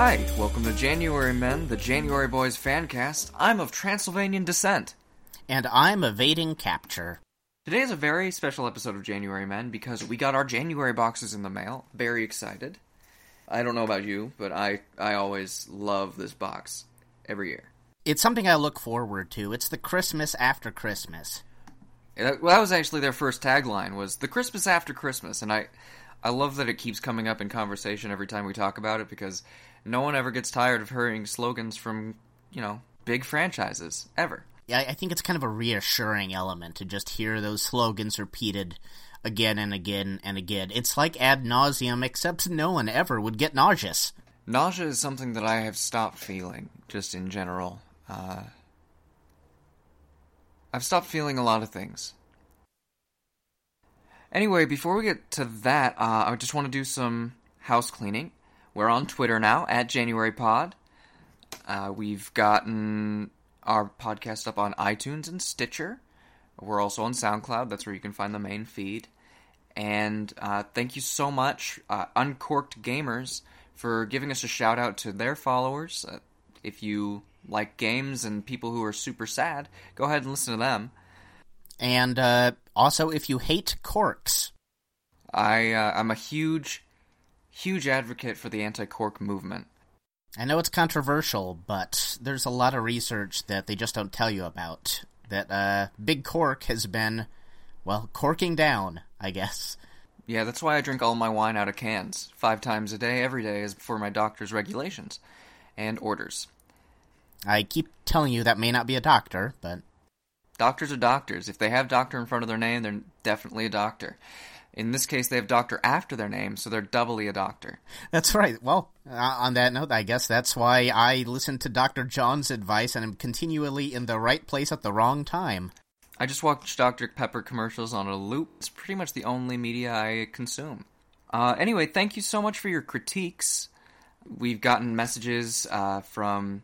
Hi, welcome to January Men, the January Boys fancast. I'm of Transylvanian descent. And I'm evading capture. Today is a very special episode of January Men because we got our January boxes in the mail. Very excited. I don't know about you, but I, I always love this box every year. It's something I look forward to. It's the Christmas after Christmas. That, well, that was actually their first tagline was the Christmas after Christmas, and I I love that it keeps coming up in conversation every time we talk about it because no one ever gets tired of hearing slogans from you know big franchises ever. Yeah, I think it's kind of a reassuring element to just hear those slogans repeated again and again and again. It's like ad nauseum, except no one ever would get nauseous. Nausea is something that I have stopped feeling, just in general. Uh, I've stopped feeling a lot of things. Anyway, before we get to that, uh, I just want to do some house cleaning. We're on Twitter now at JanuaryPod. Uh, we've gotten our podcast up on iTunes and Stitcher. We're also on SoundCloud. That's where you can find the main feed. And uh, thank you so much, uh, Uncorked Gamers, for giving us a shout out to their followers. Uh, if you like games and people who are super sad, go ahead and listen to them. And uh, also, if you hate corks, I uh, I'm a huge, huge advocate for the anti-cork movement. I know it's controversial, but there's a lot of research that they just don't tell you about. That uh, Big Cork has been, well, corking down, I guess. Yeah, that's why I drink all my wine out of cans, five times a day, every day, as for my doctor's regulations and orders. I keep telling you that may not be a doctor, but Doctors are doctors. If they have doctor in front of their name, they're definitely a doctor. In this case, they have doctor after their name, so they're doubly a doctor. That's right. Well, uh, on that note, I guess that's why I listen to Dr. John's advice and am continually in the right place at the wrong time. I just watch Dr. Pepper commercials on a loop. It's pretty much the only media I consume. Uh, anyway, thank you so much for your critiques. We've gotten messages uh, from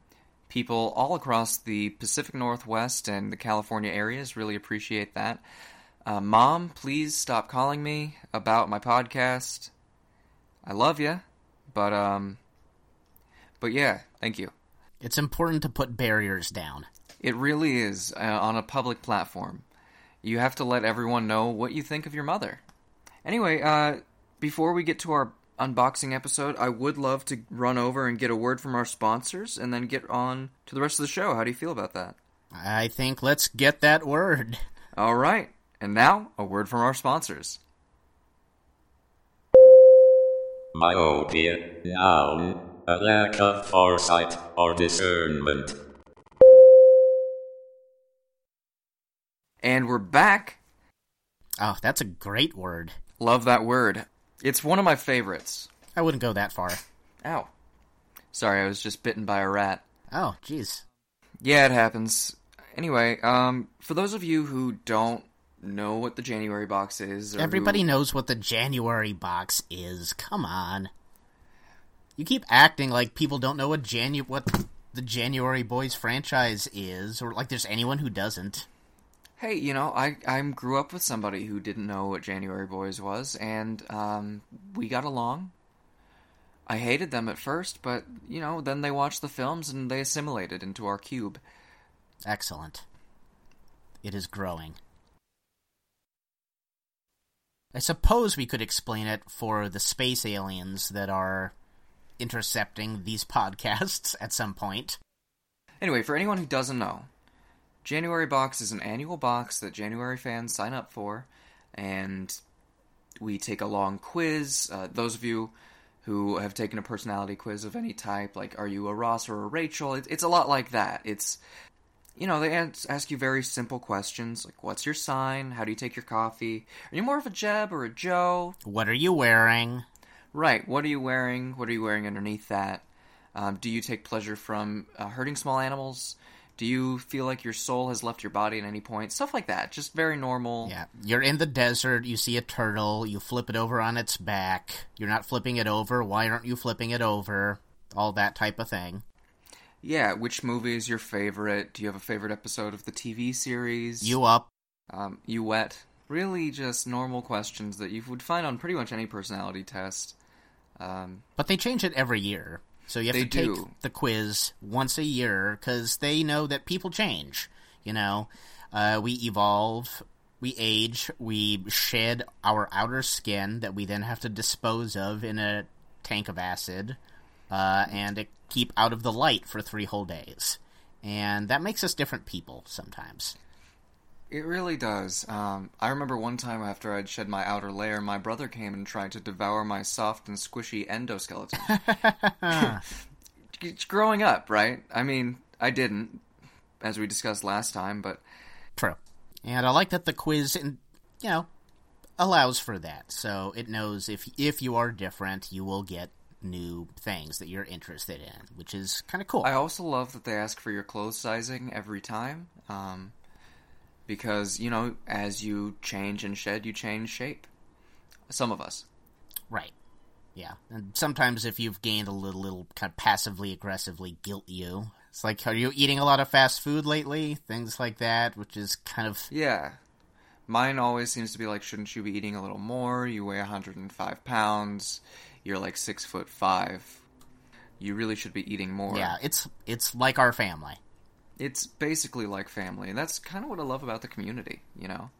people all across the Pacific Northwest and the California areas. Really appreciate that. Uh, Mom, please stop calling me about my podcast. I love you, but um, but yeah, thank you. It's important to put barriers down. It really is uh, on a public platform. You have to let everyone know what you think of your mother. Anyway, uh, before we get to our unboxing episode, I would love to run over and get a word from our sponsors and then get on to the rest of the show. How do you feel about that? I think let's get that word. All right. And now, a word from our sponsors. Myopia, noun, a lack of foresight or discernment. And we're back. Oh, that's a great word. Love that word. It's one of my favorites. I wouldn't go that far. Ow. Sorry, I was just bitten by a rat. Oh, jeez. Yeah, it happens. Anyway, um, for those of you who don't know what the January box is, Everybody who, knows what the January box is. Come on. You keep acting like people don't know what Janu- what the January Boys franchise is, or like there's anyone who doesn't. hey, you know, I I grew up with somebody who didn't know what January Boys was, and um, we got along. I hated them at first, but you know, then they watched the films and they assimilated into our cube. Excellent. It is growing. I suppose we could explain it for the space aliens that are intercepting these podcasts at some point. Anyway, for anyone who doesn't know, January Box is an annual box that January fans sign up for, and we take a long quiz. Uh, those of you who have taken a personality quiz of any type, like are you a Ross or a Rachel, it, it's a lot like that. It's, you know, they ask you very simple questions like what's your sign? How do you take your coffee? Are you more of a Jeb or a Joe? What are you wearing? Right. What are you wearing? What are you wearing underneath that? Um, do you take pleasure from uh, hurting small animals? Do you feel like your soul has left your body at any point? Stuff like that. Just very normal. Yeah, you're in the desert, you see a turtle, you flip it over on its back. You're not flipping it over. Why aren't you flipping it over? All that type of thing. Yeah. Which movie is your favorite? Do you have a favorite episode of the TV series? You up? Um, you wet? Really, just normal questions that you would find on pretty much any personality test. Um, But they change it every year. So you have to take do. the quiz once a year because they know that people change. You know, uh, we evolve, we age, we shed our outer skin that we then have to dispose of in a tank of acid, uh, and keep out of the light for three whole days. And that makes us different people sometimes. It really does. Um, I remember one time after I'd shed my outer layer, my brother came and tried to devour my soft and squishy endoskeleton. It's growing up, right? I mean, I didn't, as we discussed last time, but True. And I like that the quiz, in, you know, allows for that. So it knows if if you are different, you will get new things that you're interested in, which is kind of cool. I also love that they ask for your clothes sizing every time. Um, because, you know, as you change and shed, you change shape. Some of us. right. Yeah. And sometimes if you've gained a little, little kind of passively aggressively guilt you. It's like, are you eating a lot of fast food lately? Things like that, which is kind of Yeah. Mine always seems to be like, shouldn't you be eating a little more? You weigh 105 pounds. You're like six foot five. You really should be eating more. yeah. It's it's like our family. It's basically like family, and that's kind of what I love about the community, you know?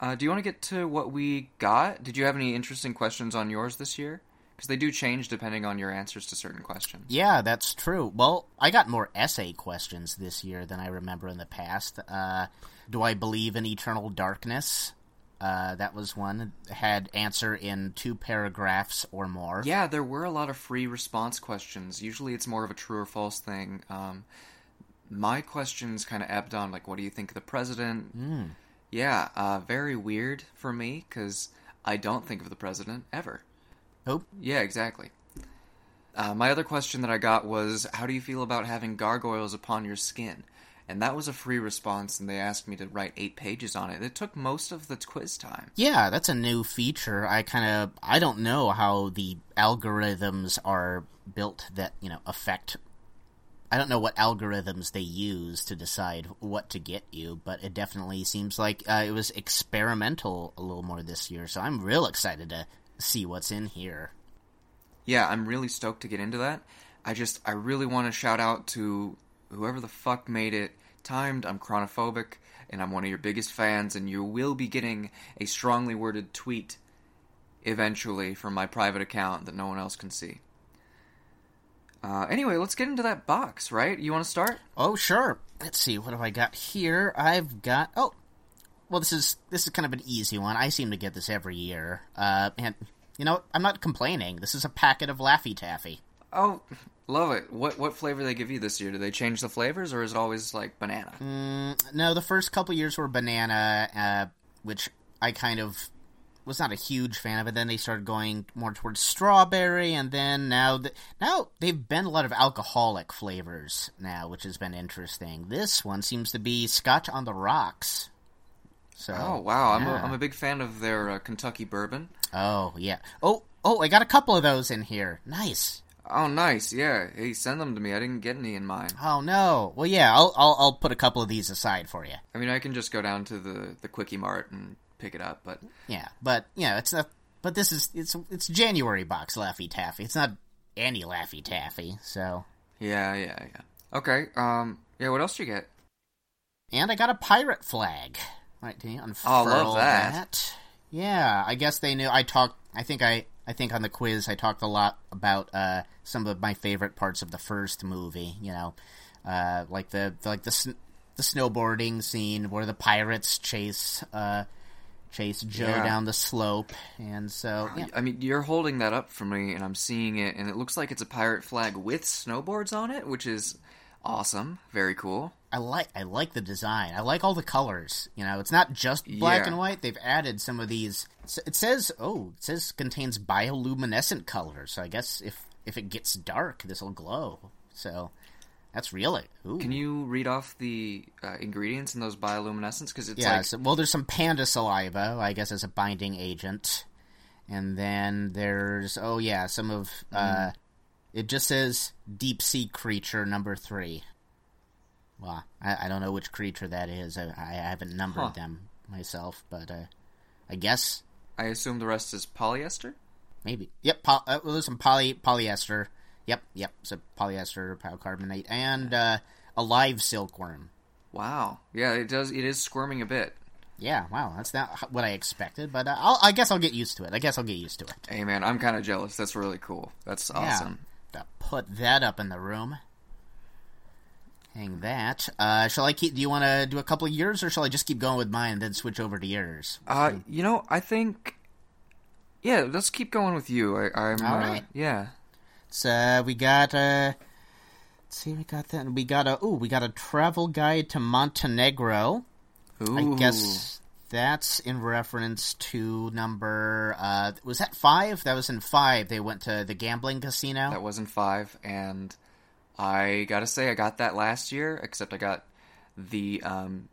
Uh, do you want to get to what we got? Did you have any interesting questions on yours this year? Because they do change depending on your answers to certain questions. Yeah, that's true. Well, I got more essay questions this year than I remember in the past. Uh, do I believe in eternal darkness? Uh, that was one. Had answer in two paragraphs or more. Yeah, there were a lot of free response questions. Usually it's more of a true or false thing. Um, my questions kind of ebbed on, like, what do you think of the president? Mm. Yeah, uh, very weird for me, because I don't think of the president ever. Oh, Yeah, exactly. Uh, my other question that I got was, how do you feel about having gargoyles upon your skin? And that was a free response, and they asked me to write eight pages on it. It took most of the quiz time. yeah, that's a new feature. I kind of I don't know how the algorithms are built that you know affect. I don't know what algorithms they use to decide what to get you, but it definitely seems like uh, it was experimental a little more this year. So I'm real excited to see what's in here. Yeah, I'm really stoked to get into that. I just, I really want to shout out to whoever the fuck made it timed. I'm chronophobic, and I'm one of your biggest fans, and you will be getting a strongly worded tweet eventually from my private account that no one else can see. Uh, anyway, let's get into that box, right? You want to start? Oh, sure. Let's see. What have I got here? I've got. Oh, well, this is this is kind of an easy one. I seem to get this every year. Uh, and you know, I'm not complaining. This is a packet of Laffy Taffy. Oh, love it. What what flavor they give you this year? Do they change the flavors, or is it always like banana? Mm, no, the first couple years were banana, uh, which I kind of was not a huge fan of it. Then they started going more towards strawberry, and then now th- now they've been a lot of alcoholic flavors now, which has been interesting. This one seems to be Scotch on the rocks. So, Oh wow, I'm a, yeah. I'm a big fan of their uh, Kentucky bourbon. Oh yeah. Oh oh, I got a couple of those in here. Nice. Oh, nice. Yeah. Hey, send them to me. I didn't get any in mine. Oh no. Well, yeah. I'll I'll, I'll put a couple of these aside for you. I mean, I can just go down to the the Quickie Mart and pick it up, but Yeah, but yeah, it's not. But this is it's it's January box Laffy Taffy. It's not any Laffy Taffy. So, yeah, yeah, yeah. Okay. Um. Yeah. What else do you get? and I got a pirate flag. Right? Can you unfurl Oh, love that. Yeah, I guess they knew. I talked. I think I. I think on the quiz I talked a lot about uh, some of my favorite parts of the first movie. You know, uh, like the like the sn- the snowboarding scene where the pirates chase uh, chase Joe Yeah. down the slope, and so yeah. I mean, you're holding that up for me, and I'm seeing it, and it looks like it's a pirate flag with snowboards on it, which is awesome. Very cool. I like I like the design. I like all the colors. You know, it's not just black Yeah. and white. They've added some of these. It says, oh, it says contains bioluminescent colors. So I guess if if it gets dark, this will glow. So that's really. Ooh. Can you read off the uh, ingredients in those bioluminescents? Because it's yeah. like so, well, there's some panda saliva, I guess, as a binding agent, and then there's oh yeah, some of. uh It just says deep sea creature number three. Well, I, I don't know which creature that is. I, I haven't numbered Huh. them myself, but uh, I guess I assume the rest is polyester. maybe. Yep. Po- uh, well, there's some poly polyester Yep, yep. So polyester polycarbonate and uh, a live silkworm. Wow. Yeah, it does. It is squirming a bit. Yeah, wow, that's not what I expected, but uh, I'll, I guess I'll get used to it. I guess I'll get used to it. Hey, man, I'm kind of jealous. That's really cool. That's awesome. Put that up in the room. Hang that. Uh, shall I keep? Do you want to do a couple of years, or shall I just keep going with mine and then switch over to yours? Uh, you know, I think. Yeah, let's keep going with you. I, I'm. All uh, right. Yeah. So uh, we got uh, let's see, we got that. We got a. Ooh, we got a travel guide to Montenegro. Ooh. I guess that's in reference to number. Uh, was that five? That was in five. They went to the gambling casino. That was in five, and I gotta say, I got that last year. Except I got the um,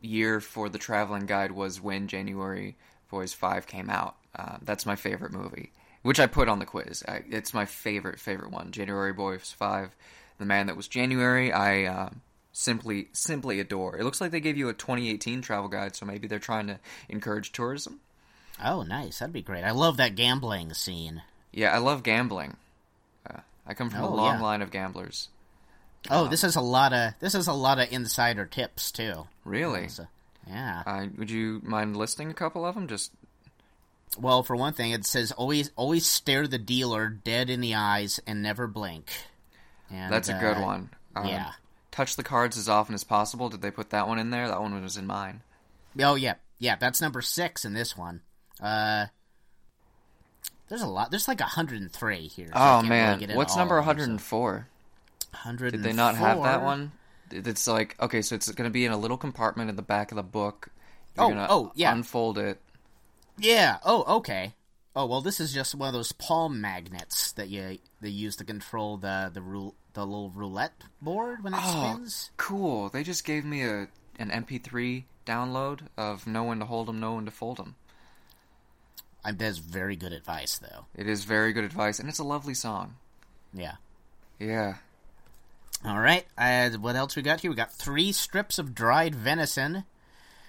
year for the traveling guide was when January Boys Five came out. Uh, that's my favorite movie, which I put on the quiz. I, it's my favorite favorite one. January Boys Five, The Man That Was January. I uh, simply simply adore. It looks like they gave you a 2018 travel guide, so maybe they're trying to encourage tourism. oh, nice. That'd be great. I love that gambling scene. Yeah, I love gambling. Uh, I come from a Oh, long yeah. line of gamblers. Oh, this is a lot of this is a lot of insider tips too. Really? So, yeah. Uh, would you mind listing a couple of them? Just Well, for one thing, it says always always stare the dealer dead in the eyes and never blink. And, that's a good uh, one. Um, yeah. Touch the cards as often as possible. Did they put that one in there? That one was in mine. Oh yeah, yeah. That's number six in this one. Uh, there's a lot. There's like 103 here. so Oh man, really what's number of them, so- 104? 104. Did they not have that one? It's like okay, so it's going to be in a little compartment in the back of the book. You're Oh, gonna oh, yeah. Unfold it. Yeah. Oh, okay. Oh well, this is just one of those palm magnets that you they use to control the the rule the little roulette board when it Oh, spins. cool! They just gave me a an MP3 download of "Know When to hold Hold 'Em, Know When to Fold 'Em." I, that's very good advice, though. It is very good advice, and it's a lovely song. Yeah. Yeah. All right. Uh, what else we got here? We got three strips of dried venison.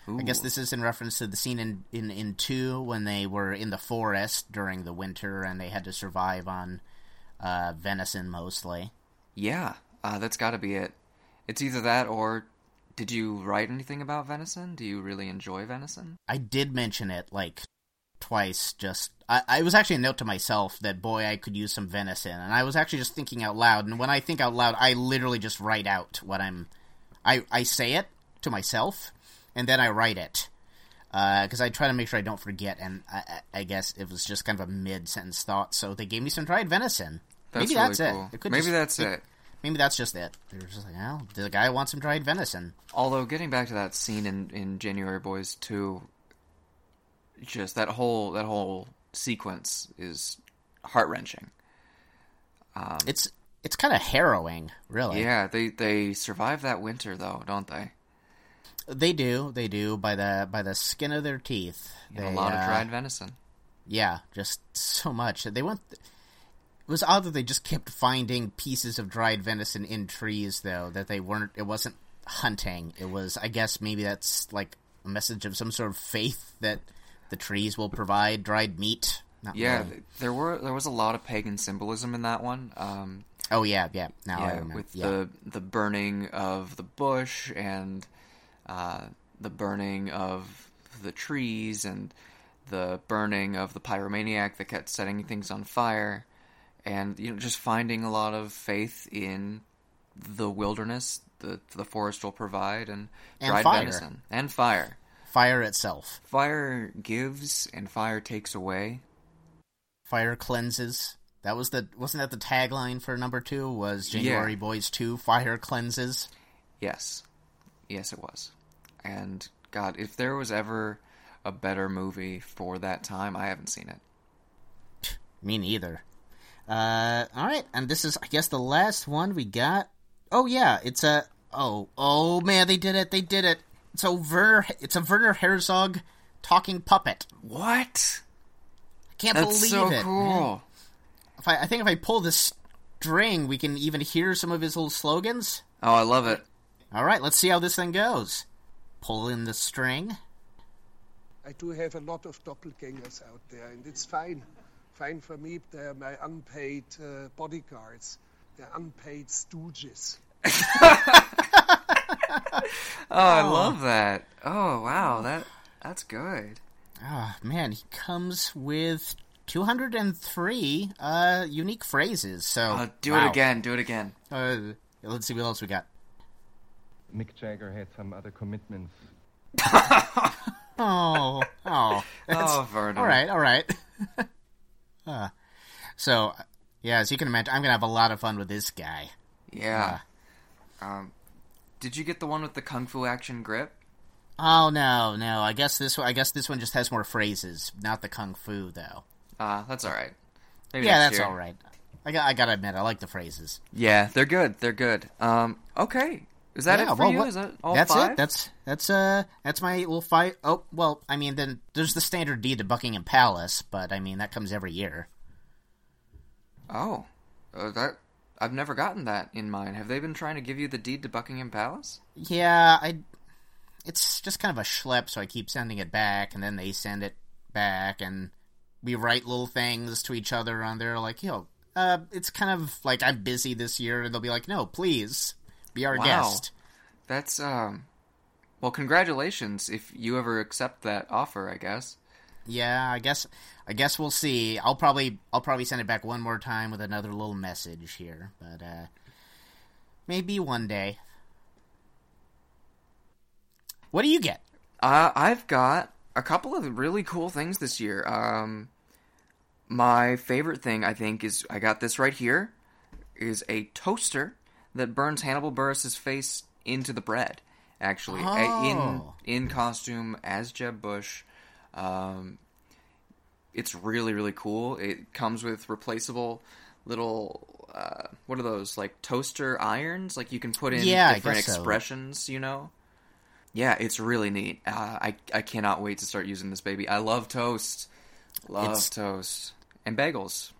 I guess this is in reference to the scene in, in, in two when they were in the forest during the winter and they had to survive on uh, venison mostly. Yeah, uh, that's got to be it. It's either that or did you write anything about venison? Do you really enjoy venison? I did mention it like twice. Just I, I was actually a note to myself that boy, I could use some venison, and I was actually just thinking out loud. And when I think out loud, I literally just write out what I'm. I I say it to myself, and then I write it uh, because I try to make sure I don't forget. And I, I guess it was just kind of a mid sentence thought. So they gave me some dried venison. That's Maybe really that's cool. it. it Maybe just- that's it. Maybe that's just it. They were just like, well, the guy wants some dried venison. Although getting back to that scene in, in January Boys 2, just that whole that whole sequence is heart wrenching. Um, it's it's kind of harrowing, really. Yeah, they they survive that winter though, don't they? They do, they do by the by the skin of their teeth. They, a lot of uh, dried venison. Yeah, just so much. They went. It was odd that they just kept finding pieces of dried venison in trees, though. That they weren't. It wasn't hunting. It was. I guess maybe that's like a message of some sort of faith that the trees will provide dried meat. Not Yeah, really. there were there was a lot of pagan symbolism in that one. Um, Oh yeah, yeah. Now yeah, with yeah. the the burning of the bush and uh, the burning of the trees and the burning of the pyromaniac that kept setting things on fire, and you know just finding a lot of faith in the wilderness that the forest will provide and, And dried fire. venison and fire. fire itself. Fire gives and fire takes away. Fire cleanses. That was the wasn't that the tagline for number two? Was Yeah. January Boys two? Fire cleanses. Yes. Yes, it was. And God, if there was ever a better movie for that time, I haven't seen it. Me neither. Uh, all right, and this is, I guess, the last one we got. Oh yeah, it's a. Oh, oh man, they did it! They did it! It's a Werner. It's a Werner Herzog talking puppet. What? I can't That's believe so it. cool. If I, I think if I pull this string, we can even hear some of his little slogans. Oh, I love it. All right, let's see how this thing goes. Pull in the string. I do have a lot of doppelgangers out there, and it's fine. fine for me. They're my unpaid uh, bodyguards. They're unpaid stooges. Oh, I love that. Oh, wow, that that's good. Oh, man, he comes with 203 uh, unique phrases. So Uh, do wow. it again. Do it again. Uh, let's see what else we got. Mick Jagger had some other commitments. Oh, oh, that's, Oh, Vernon. all right, all right. uh, so, yeah, as you can imagine, I'm gonna have a lot of fun with this guy. Yeah. Um, did you get the one with the kung fu action grip? Oh no, no. I guess this one. I guess this one just has more phrases, not the kung fu though. Uh, that's all right. Maybe yeah, that's year. all right. I got. I gotta admit, I like the phrases. Yeah, they're good. They're good. Um, okay. Is that yeah, it for well, you? what- Is that all that's five? it. That's that's uh that's my little fight. Oh well, I mean, then there's the standard deed to Buckingham Palace, but I mean that comes every year. Oh, uh, that I've never gotten that in mine. Have they been trying to give you the deed to Buckingham Palace? Yeah, I. It's just kind of a schlep, so I keep sending it back, and then they send it back, and we write little things to each other on there, like, yo, uh, it's kind of like I'm busy this year, and they'll be like, no, please, be our Wow. guest. That's um. Well, congratulations if you ever accept that offer. I guess. Yeah, I guess, I guess we'll see. I'll probably, I'll probably send it back one more time with another little message here, but uh, maybe one day. What do you get? Uh, I've got a couple of really cool things this year. Um, my favorite thing, I think, is I got this right here, is a toaster that burns Hannibal Buress' face into the bread. Actually, A- in Oh. in costume as Jeb Bush. Um, it's really really cool. It comes with replaceable little. Uh, what are those like toaster irons? Like you can put in Yeah, different guess so. expressions. You know. Yeah, it's really neat. Uh, I I cannot wait to start using this baby. I love toast. Love It's- toast and bagels.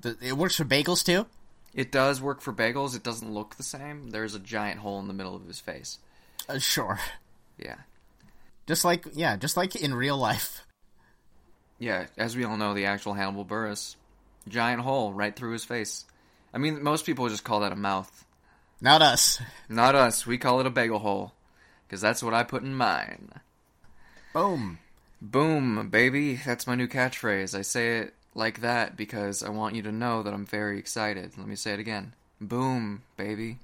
The, it works for bagels too. It does work for bagels. It doesn't look the same. There's a giant hole in the middle of his face. Uh, sure. Yeah. Just like yeah, just like in real life. Yeah, as we all know, the actual Hannibal Buress, giant hole right through his face. I mean, most people just call that a mouth. Not us. Not us. We call it a bagel hole, because that's what I put in mine. Boom. Boom, baby. That's my new catchphrase. I say it like that because I want you to know that I'm very excited. Let me say it again. Boom, baby.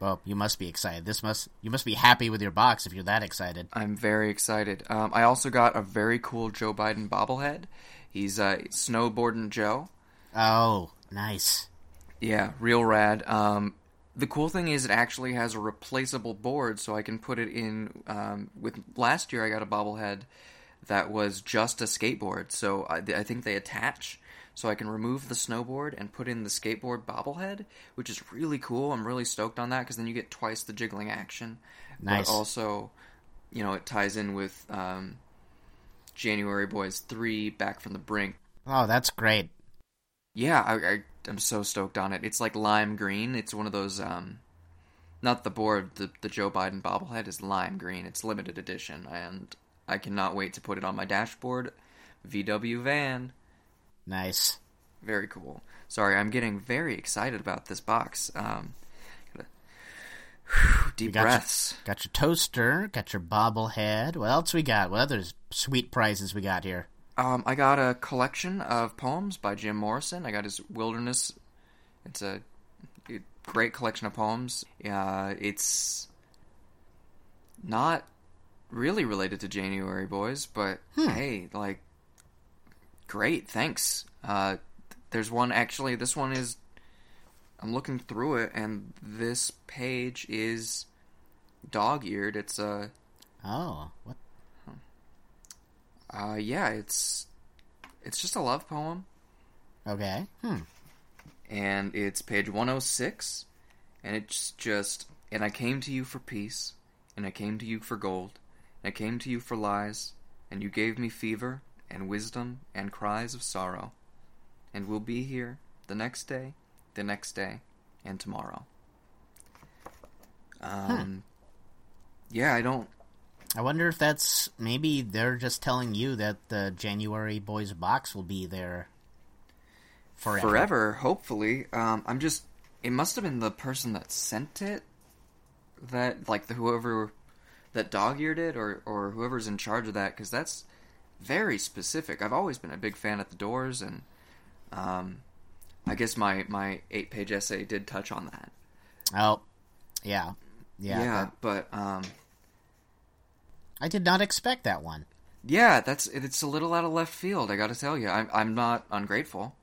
Well, you must be excited. This must you must be happy with your box if you're that excited. I'm very excited. Um, I also got a very cool Joe Biden bobblehead. He's uh, snowboarding Joe. Oh, nice. Yeah, real rad. Um, the cool thing is it actually has a replaceable board, so I can put it in. Um, with last year, I got a bobblehead that was just a skateboard, so I, I think they attach, so I can remove the snowboard and put in the skateboard bobblehead, which is really cool. I'm really stoked on that because then you get twice the jiggling action. Nice. But also, you know, it ties in with um, January Boys Three, Back from the Brink. Oh, that's great. Yeah, I, I I'm so stoked on it. It's like lime green. It's one of those um not the board, the the Joe Biden bobblehead is lime green. It's limited edition and I cannot wait to put it on my dashboard. VW van. Nice. Very cool. Sorry, I'm getting very excited about this box. Um deep got breaths. Got your toaster, got your bobblehead. What else we got? What other sweet prizes we got here? Um, I got a collection of poems by Jim Morrison. I got his Wilderness. It's a, a great collection of poems. Uh, it's not really related to January Boys, but hey, like, great, thanks. Uh, there's one actually. This one is. I'm looking through it, and this page is dog-eared. It's a. Oh, what? Uh, yeah, it's. It's just a love poem. Okay. Hmm. and it's page 106 and it's just and i came to you for peace and i came to you for gold i came to you for lies and you gave me fever and wisdom and cries of sorrow and we'll be here the next day the next day and tomorrow um yeah i don't I wonder if that's maybe they're just telling you that the January Boys box will be there. forever. forever. Hopefully, um, I'm just. It must have been the person that sent it, that like the whoever that dog eared it, or or whoever's in charge of that, because that's very specific. I've always been a big fan of the Doors, and um, I guess my my eight page essay did touch on that. Oh, yeah, yeah. Yeah, that- but um, I did not expect that one. yeah, that's it's a little out of left field. I got to tell you, I'm I'm not ungrateful,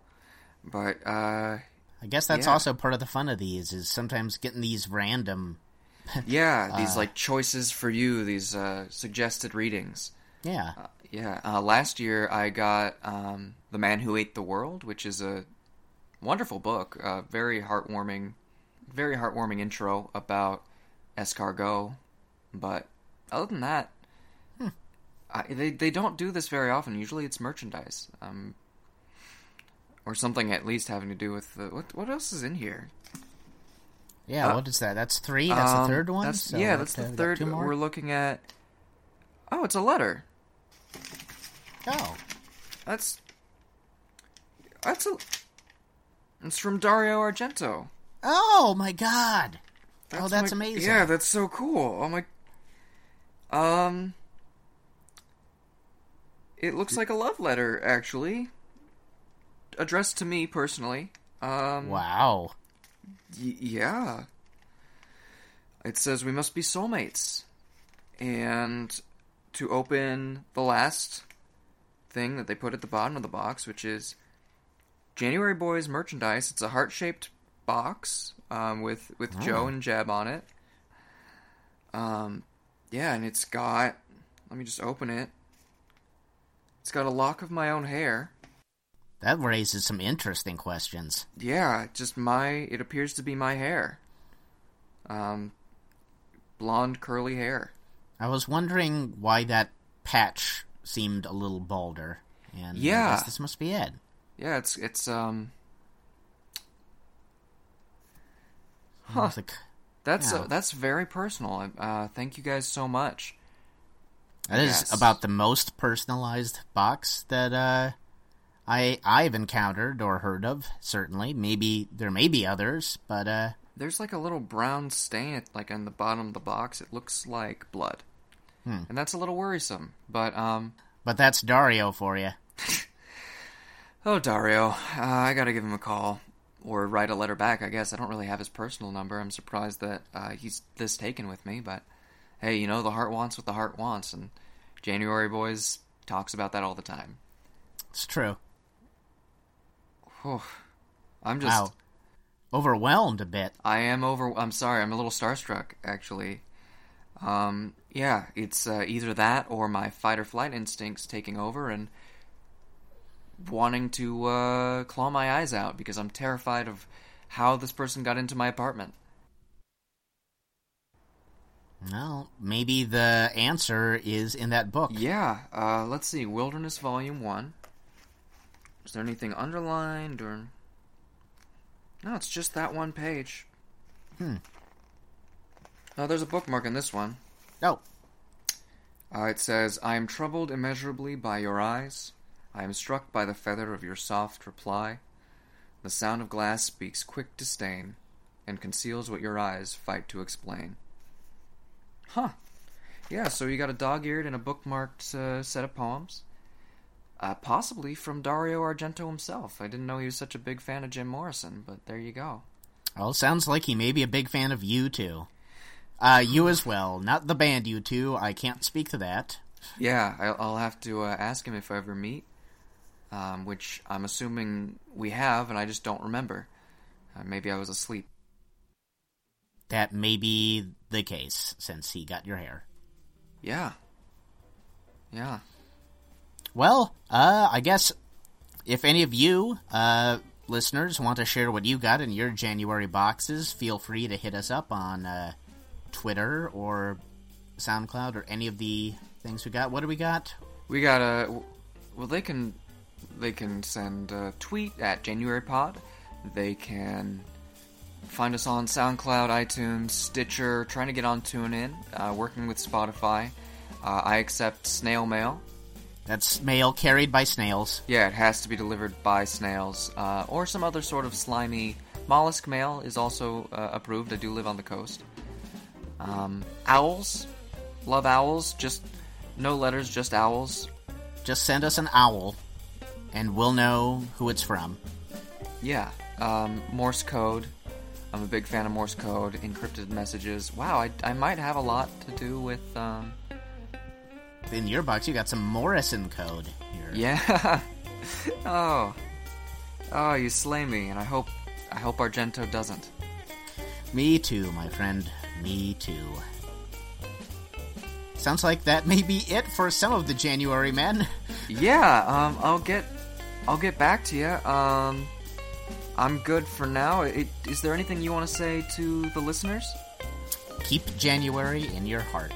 but uh, I guess that's Yeah. also part of the fun of these is sometimes getting these random. yeah, Uh. these like choices for you, these uh, suggested readings. Yeah, Yeah, uh, last year I got um, The Man Who Ate the World, which is a wonderful book, uh, very heartwarming, very heartwarming intro about escargot. But other than that, I, they they don't do this very often. Usually it's merchandise, um, or something at least having to do with the what what else is in here? Yeah. Uh, what is that? That's three. That's Um, the third one. That's, So yeah, that's the third. We're looking at. Oh, it's a letter. Oh, That's that's a. It's from Dario Argento. oh my God! oh, that's my- amazing. Yeah, that's so cool. Oh my. Um. It looks like a love letter, actually, addressed to me personally. Um. Wow. Y- yeah. It says we must be soulmates. And to open the last thing that they put at the bottom of the box, which is January Boys merchandise. It's a heart shaped box um, with with Joe and Jeb on it. Um, yeah, and it's got. Let me just open it. It's got a lock of my own hair. That raises some interesting questions. Yeah, just my. It appears to be my hair. Um, blonde curly hair. I was wondering why that patch seemed a little balder. And I Yeah. guess this must be it. Yeah, it's it's um. Huh. C- That's Yeah. uh, that's very personal. Uh, thank you guys so much. That is Yes. about the most personalized box that uh, I I've encountered or heard of. Certainly, maybe there may be others, but uh, There's like a little brown stain at, like on the bottom of the box. It looks like blood, and that's a little worrisome. But um, but that's Dario for you. oh Dario, uh, I gotta give him a call or write a letter back. I guess I don't really have his personal number. I'm surprised that uh, he's this taken with me, but hey, you know the heart wants what the heart wants, and January Boys talks about that all the time. It's true. Whew. I'm just. Wow, overwhelmed a bit. I am over. I'm sorry. I'm a little starstruck, actually. Um, yeah, it's uh, either that or my fight or flight instincts taking over and wanting to uh, claw my eyes out because I'm terrified of how this person got into my apartment. Well, maybe the answer is in that book. Yeah. Uh, let's see. Wilderness Volume One. Is there anything underlined or? No, it's just that one page. Hmm. Oh, there's a bookmark in this one. No. Uh, it says, I am troubled immeasurably by your eyes. I am struck by the feather of your soft reply. The sound of glass speaks quick disdain, and conceals what your eyes fight to explain. Huh. Yeah, so you got a dog eared and a bookmarked uh, set of poems. Uh, possibly from Dario Argento himself. I didn't know he was such a big fan of Jim Morrison, but there you go. well, sounds like he may be a big fan of you too. Uh, you as well, not the band you two. I can't speak to that. Yeah, I'll, I'll have to uh, ask him if I ever meet, um, which I'm assuming we have, and I just don't remember. Uh, maybe I was asleep. That may be the case since he got your hair. Yeah. Yeah. Well, uh, I guess if any of you uh, listeners want to share what you got in your January boxes, feel free to hit us up on uh, Twitter or SoundCloud or any of the things we got. What do we got? We got a. Well, they can. They can send a tweet at JanuaryPod. They can find us on SoundCloud, iTunes, Stitcher. Trying to get on TuneIn. Uh, working with Spotify. Uh, I accept snail mail. That's mail carried by snails. Yeah, it has to be delivered by snails uh, or some other sort of slimy mollusk mail is also uh, approved. I do live on the coast. Um, owls, love owls. Just no letters, just owls. Just send us an owl, and we'll know who it's from. Yeah, um, Morse code. I'm a big fan of Morse code, encrypted messages. Wow, I, I might have a lot to do with. Um, In your box, you got some Morrison code here. yeah. oh, oh, you slay me, and I hope I hope Argento doesn't. Me too, my friend. Me too. Sounds like that may be it for some of the January men. Yeah, um, I'll get, I'll get back to you. Um, I'm good for now. It, is there anything you want to say to the listeners? Keep January in your heart.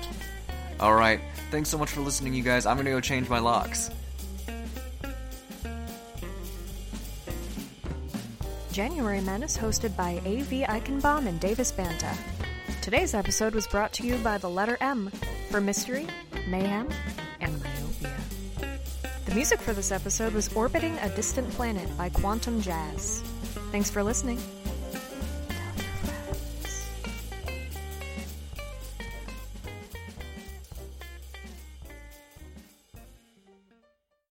All right. Thanks so much for listening, you guys. I'm gonna go change my locks. January Men is hosted by A.V. Eichenbaum and Davis Banta. Today's episode was brought to you by the letter M for mystery, mayhem, and myopia. The music for this episode was Orbiting a Distant Planet by Quantum Jazz. Thanks for listening.